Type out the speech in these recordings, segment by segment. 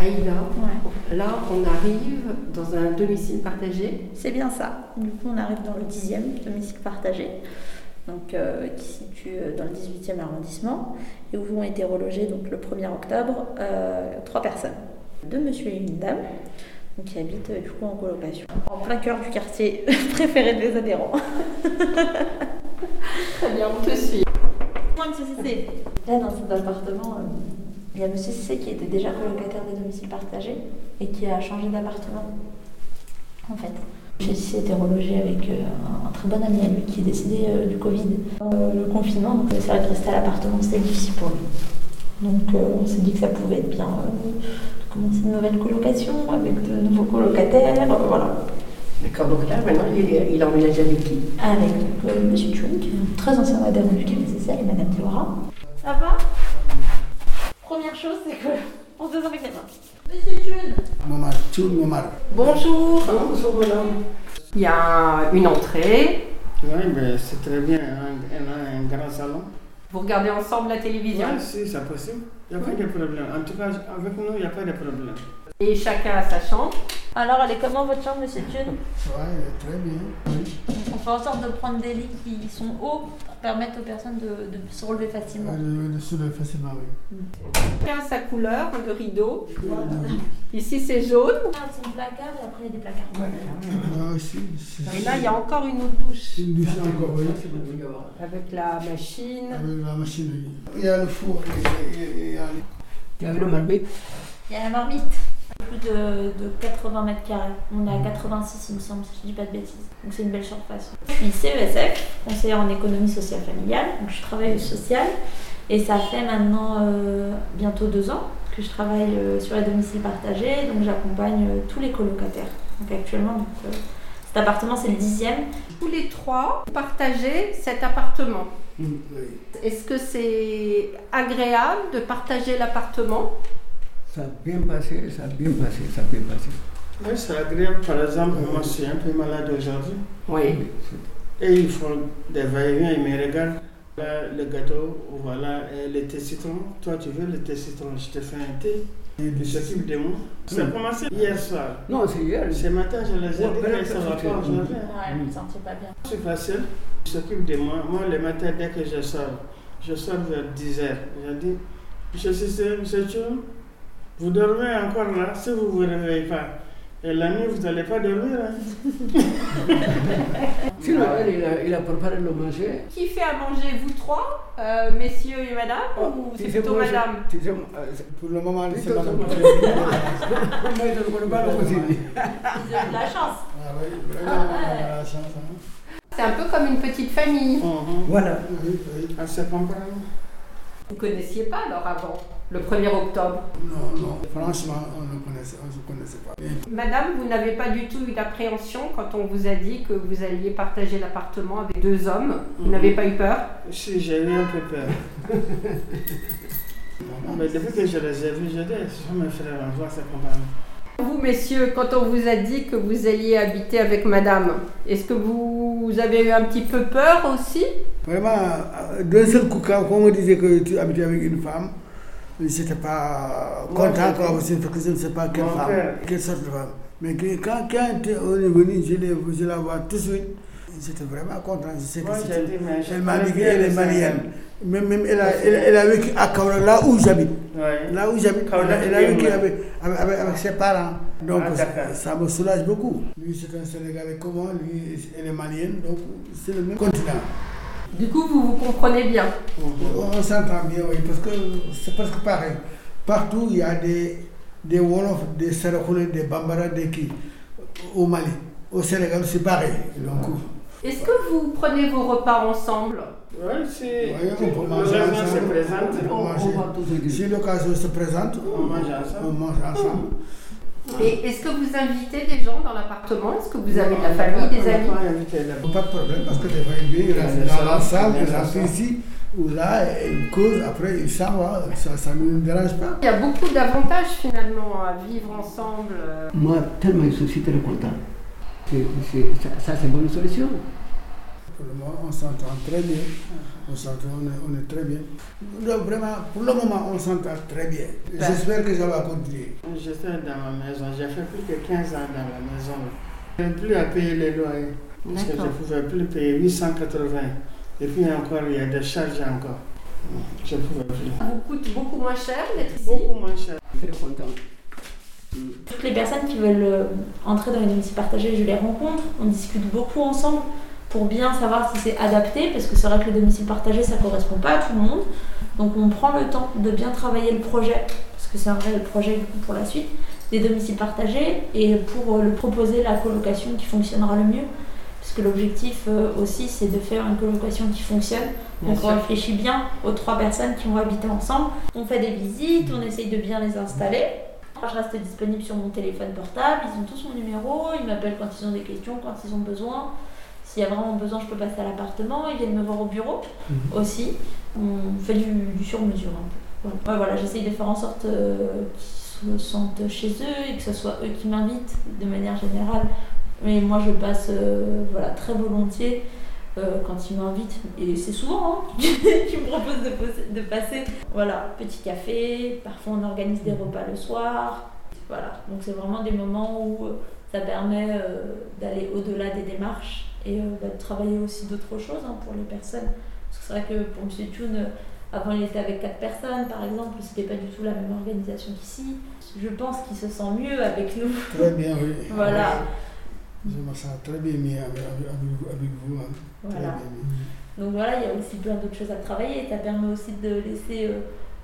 Aïda, Ouais. là on arrive dans un domicile partagé. C'est bien ça. Du coup, on arrive dans le 10e domicile partagé, donc, euh, qui se situe euh, dans le 18e arrondissement, et où ont été relogés donc, le 1er octobre euh, trois personnes. Deux monsieur et une dame, donc, qui habitent du coup en colocation, en plein cœur du quartier préféré des adhérents. Très bien, on te suit. Moi, monsieur Cissé. Là, dans cet appartement, euh, il y a monsieur Cissé qui était déjà colocataire des domiciles partagés et qui a changé d'appartement. En fait. Monsieur Cissé était relogé avec euh, un, très bon ami à lui qui est décédé euh, du Covid. Euh, le confinement, donc c'est vrai que rester à l'appartement, c'était difficile pour lui. Donc euh, on s'est dit que ça pouvait être bien euh, de commencer une nouvelle colocation avec de nouveaux colocataires, euh, voilà. D'accord, donc là maintenant il, il emménage avec qui? Avec euh, est un très ancien adhérent du KBCC, et Madame Théora. Ça va? Première chose, c'est que on se désinfecte les mains. Monsieur Chun Momar, Tchoun Momar. Bonjour. Bonjour madame. Il y a une entrée. Oui, mais c'est très bien. On on a un grand salon. Vous regardez ensemble la télévision Oui, si, c'est possible. Il n'y a pas de problème. En tout cas, avec nous, il n'y a pas de problème. et chacun a sa chambre. Alors, elle est comment votre chambre, Monsieur Chun Oui, très bien. Oui. On fait en sorte de prendre des lits qui sont hauts pour permettre aux personnes de, de se relever facilement. Le soulève facilement, oui. Chacun a sa couleur de rideau. Ici c'est jaune. Ah, c'est un placard et après il y a des placards. C'est- Et là il y a encore une autre douche. Une douche encore, oui. Avec la machine. Avec la machine, oui. Il y a le four, il y a- il y a- il y a le marmite. Il y a la marmite. Plus de, de 80 mètres carrés. On est à 86, il me semble, si je dis pas de bêtises. Donc c'est une belle surface. Je suis CESF, conseillère en économie sociale familiale. Donc je travaille au social. Et ça fait maintenant euh, bientôt deux ans que je travaille euh, sur les domiciles partagés. Donc j'accompagne euh, tous les colocataires. Donc actuellement, donc, euh, cet appartement c'est le dixième. Tous les trois partagez cet appartement. Oui. Est-ce que c'est agréable de partager l'appartement? Ça a bien passé, ça a bien passé, ça a bien passé. Oui, c'est agréable. Par exemple, moi, je suis un peu malade aujourd'hui. Oui. Et ils font des va-et-vient, ils me regardent. Voilà le gâteau, voilà euh, le thé citron. Toi, tu veux le thé citron Je te fais un thé. Ils s'occupent de moi. Ça a Mm. commencé hier soir. Non, c'est hier. Ce matin, je les ai Ouais, dit ben, que ça ne va pas aujourd'hui. Ouais, vous ne sentiez pas bien. C'est facile. Ils s'occupent de moi. Moi, le matin, dès que je sors, je sors vers 10h. Je dis, Monsieur Cissé, Monsieur Chou, vous dormez encore là si vous ne vous réveillez pas. Et la nuit, vous n'allez pas dormir. hein. Il a, il a préparé le manger. Qui fait à manger vous trois, euh, messieurs et madame, ou c'est Tu sais, plutôt moi, madame euh, c'est- Pour le moment, c'est c'est madame. Moi, je ne connais pas la cuisine. Vous avez de la chance. Ah oui, vraiment, on a la chance. hein. C'est un peu comme une petite famille. Mhm. Voilà. Oui, oui, comprend. Vous connaissiez pas alors avant, le 1er octobre Non, non, franchement, on ne connaissait, on se connaissait pas. Madame, vous n'avez pas du tout eu d'appréhension quand on vous a dit que vous alliez partager l'appartement avec deux hommes Vous Mhm. n'avez pas eu peur? Si j'ai eu un peu peur. Mais depuis que je les ai vus, je dis, je mes frères, on voit se comprendre. Vous, messieurs, quand on vous a dit que vous alliez habiter avec madame, est-ce que vous avez eu un petit peu peur aussi? Vraiment, euh, d'un seul coup, quand on me disait que tu habitais avec une femme, j'étais pas Moi, content, quoi, parce que je ne sais pas quelle femme, quelle sorte de femme. Mais quand, quand on est venu, je, l'ai- je la vois tout de suite, j'étais vraiment content. Je Moi, dit, mais je elle m'a dit qu'elle est malienne. Même, même elle, a, elle, elle a vécu à Kaolack, là où j'habite. Ouais. Là où j'habite, elle, a- vécu avec, avec, avec- avec ses parents. Donc Ah, ça, me soulage beaucoup. Lui, c'est un Sénégalais comment Lui, elle est malienne, donc c'est le même continent. Du coup, vous vous comprenez bien. On s'entend bien, oui, parce que c'est presque pareil. Partout, il y a des, des Wolofs, des Sarakoulés, des Bambara, des qui au Mali. Au Sénégal, c'est pareil. Donc, Est-ce que vous prenez vos repas ensemble? Oui, c'est. Ouais, on manger L'occasion ensemble. se présente, On peut on, on manger. va tous se si l'occasion se présente, On mange on ensemble. mange ensemble. Et est-ce que vous invitez des gens dans l'appartement? Est-ce que vous avez de la famille, des amis? Pas de problème, parce que des fois, il Il y a reste le dans la salle, il reste ici, ou là, il cause, après il s'en va, ça ne nous dérange pas. Il y a beaucoup d'avantages finalement à vivre ensemble. euh. Moi, tellement je suis très content. Ça, c'est une bonne solution. Pour le moment, on s'entend très bien. On s'entend, on est, on est très bien. Donc, vraiment, pour le moment, on s'entend très bien. J'espère que ça va continuer. J'étais dans ma maison, j'ai fait plus que 15 ans dans la maison. Je n'ai plus à payer les loyers. Parce que je ne pouvais plus payer 880. Et puis encore, il y a des charges encore. Je ne pouvais plus. Ça vous coûte beaucoup moins cher d'être ici? Beaucoup moins cher. Très content. Toutes les personnes qui veulent euh, entrer dans les domiciles partagés, je les rencontre, on discute beaucoup ensemble pour bien savoir si c'est adapté, parce que c'est vrai que les domiciles partagés, ça ne correspond pas à tout le monde. Donc on prend le temps de bien travailler le projet, parce que c'est un vrai projet du coup, pour la suite, des domiciles partagés, et pour euh, le proposer la colocation qui fonctionnera le mieux. Parce que l'objectif euh, aussi, c'est de faire une colocation qui fonctionne. Bien Donc on réfléchit bien aux trois personnes qui vont habiter ensemble. On fait des visites, on essaye de bien les installer. Je reste disponible sur mon téléphone portable, ils ont tous mon numéro, ils m'appellent quand ils ont des questions, quand ils ont besoin. S'il y a vraiment besoin, je peux passer à l'appartement, ils viennent me voir au bureau aussi. On fait du, du sur-mesure un peu. Voilà, Ouais, voilà, j'essaye de faire en sorte euh, qu'ils se sentent chez eux et que ce soit eux qui m'invitent de manière générale. Mais moi, je passe euh, voilà, très volontiers euh, quand ils m'invitent. Et c'est souvent hein, qu'ils me proposent de, pos- de passer. Voilà, petit café, parfois on organise des repas le soir. Voilà, donc c'est vraiment des moments où ça permet d'aller au-delà des démarches et euh, bah, de travailler aussi d'autres choses hein, pour les personnes. Parce que c'est vrai que pour M. Thune, euh, avant il était avec quatre personnes par exemple, c'était pas du tout la même organisation qu'ici. Je pense qu'il se sent mieux avec nous. Très bien, oui. Voilà. Je me sens très bien mis avec, avec, vous. Hein. Voilà. Donc voilà, il y a aussi plein d'autres choses à travailler. Ça permet aussi de laisser euh,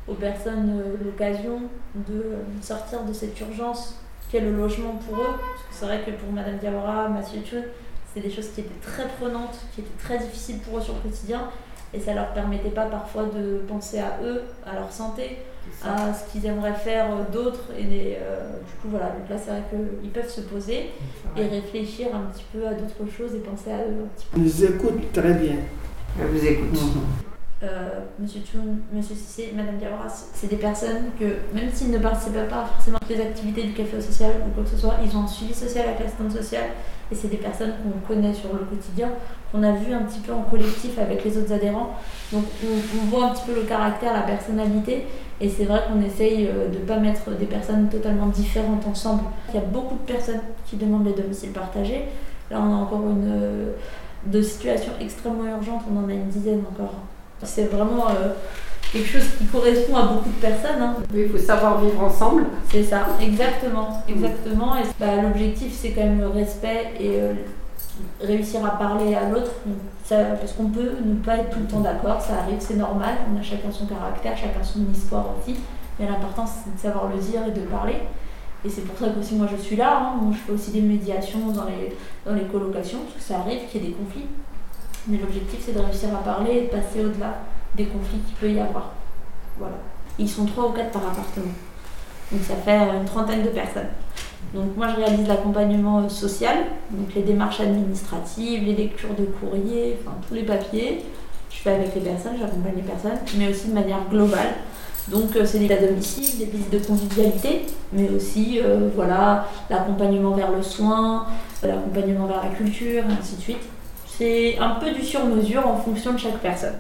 aux personnes euh, l'occasion de euh, sortir de cette urgence qu'est le logement pour eux. Parce que c'est vrai que pour Madame Diawara, Mathieu Thune, c'est des choses qui étaient très prenantes, qui étaient très difficiles pour eux sur le quotidien. Et ça leur permettait pas parfois de penser à eux, à leur santé, à ce qu'ils aimeraient faire euh, d'autres. Et les, euh, du coup, voilà, donc là, c'est vrai qu'ils peuvent se poser et réfléchir un petit peu à d'autres choses et penser à eux un petit peu. Ils nous écoutent très bien. Elle vous écoute. Euh, Monsieur Tchoun, Monsieur Cissé, Madame Diawara, c'est des personnes que, même s'ils ne participent pas forcément à des activités du café au social ou quoi que ce soit, ils ont un suivi social avec l'assistante sociale et c'est des personnes qu'on connaît sur le quotidien, qu'on a vu un petit peu en collectif avec les autres adhérents. Donc on, voit un petit peu le caractère, la personnalité et c'est vrai qu'on essaye euh, de ne pas mettre des personnes totalement différentes ensemble. Il y a beaucoup de personnes qui demandent les domiciles partagés. Là, on a encore une euh, de situations extrêmement urgentes, on en a une dizaine encore. C'est vraiment euh, quelque chose qui correspond à beaucoup de personnes. hein. Oui, il faut savoir vivre ensemble. C'est ça, exactement, exactement. Et bah, l'objectif, c'est quand même le respect et euh, réussir à parler à l'autre. Ça- Parce qu'on peut ne pas être tout le temps d'accord, ça arrive, c'est normal. On a chacun son caractère, chacun son histoire aussi. Mais l'important, c'est de savoir le dire et de parler. Et c'est pour ça que aussi moi je suis là. hein. Moi, je fais aussi des médiations dans les, dans les colocations, parce que ça arrive qu'il y ait des conflits. Mais l'objectif, c'est de réussir à parler et de passer au-delà des conflits qu'il peut y avoir. Voilà. Ils sont trois ou quatre par appartement. Donc ça fait une trentaine de personnes. Donc moi je réalise l'accompagnement euh, social, donc les démarches administratives, les lectures de courrier, enfin tous les papiers. Je fais avec les personnes, j'accompagne les personnes, mais aussi de manière globale. Donc euh, c'est des à domicile, des visites de convivialité, mais aussi euh, voilà l'accompagnement vers le soin, l'accompagnement vers la culture, et ainsi de suite. C'est un peu du sur-mesure en fonction de chaque personne.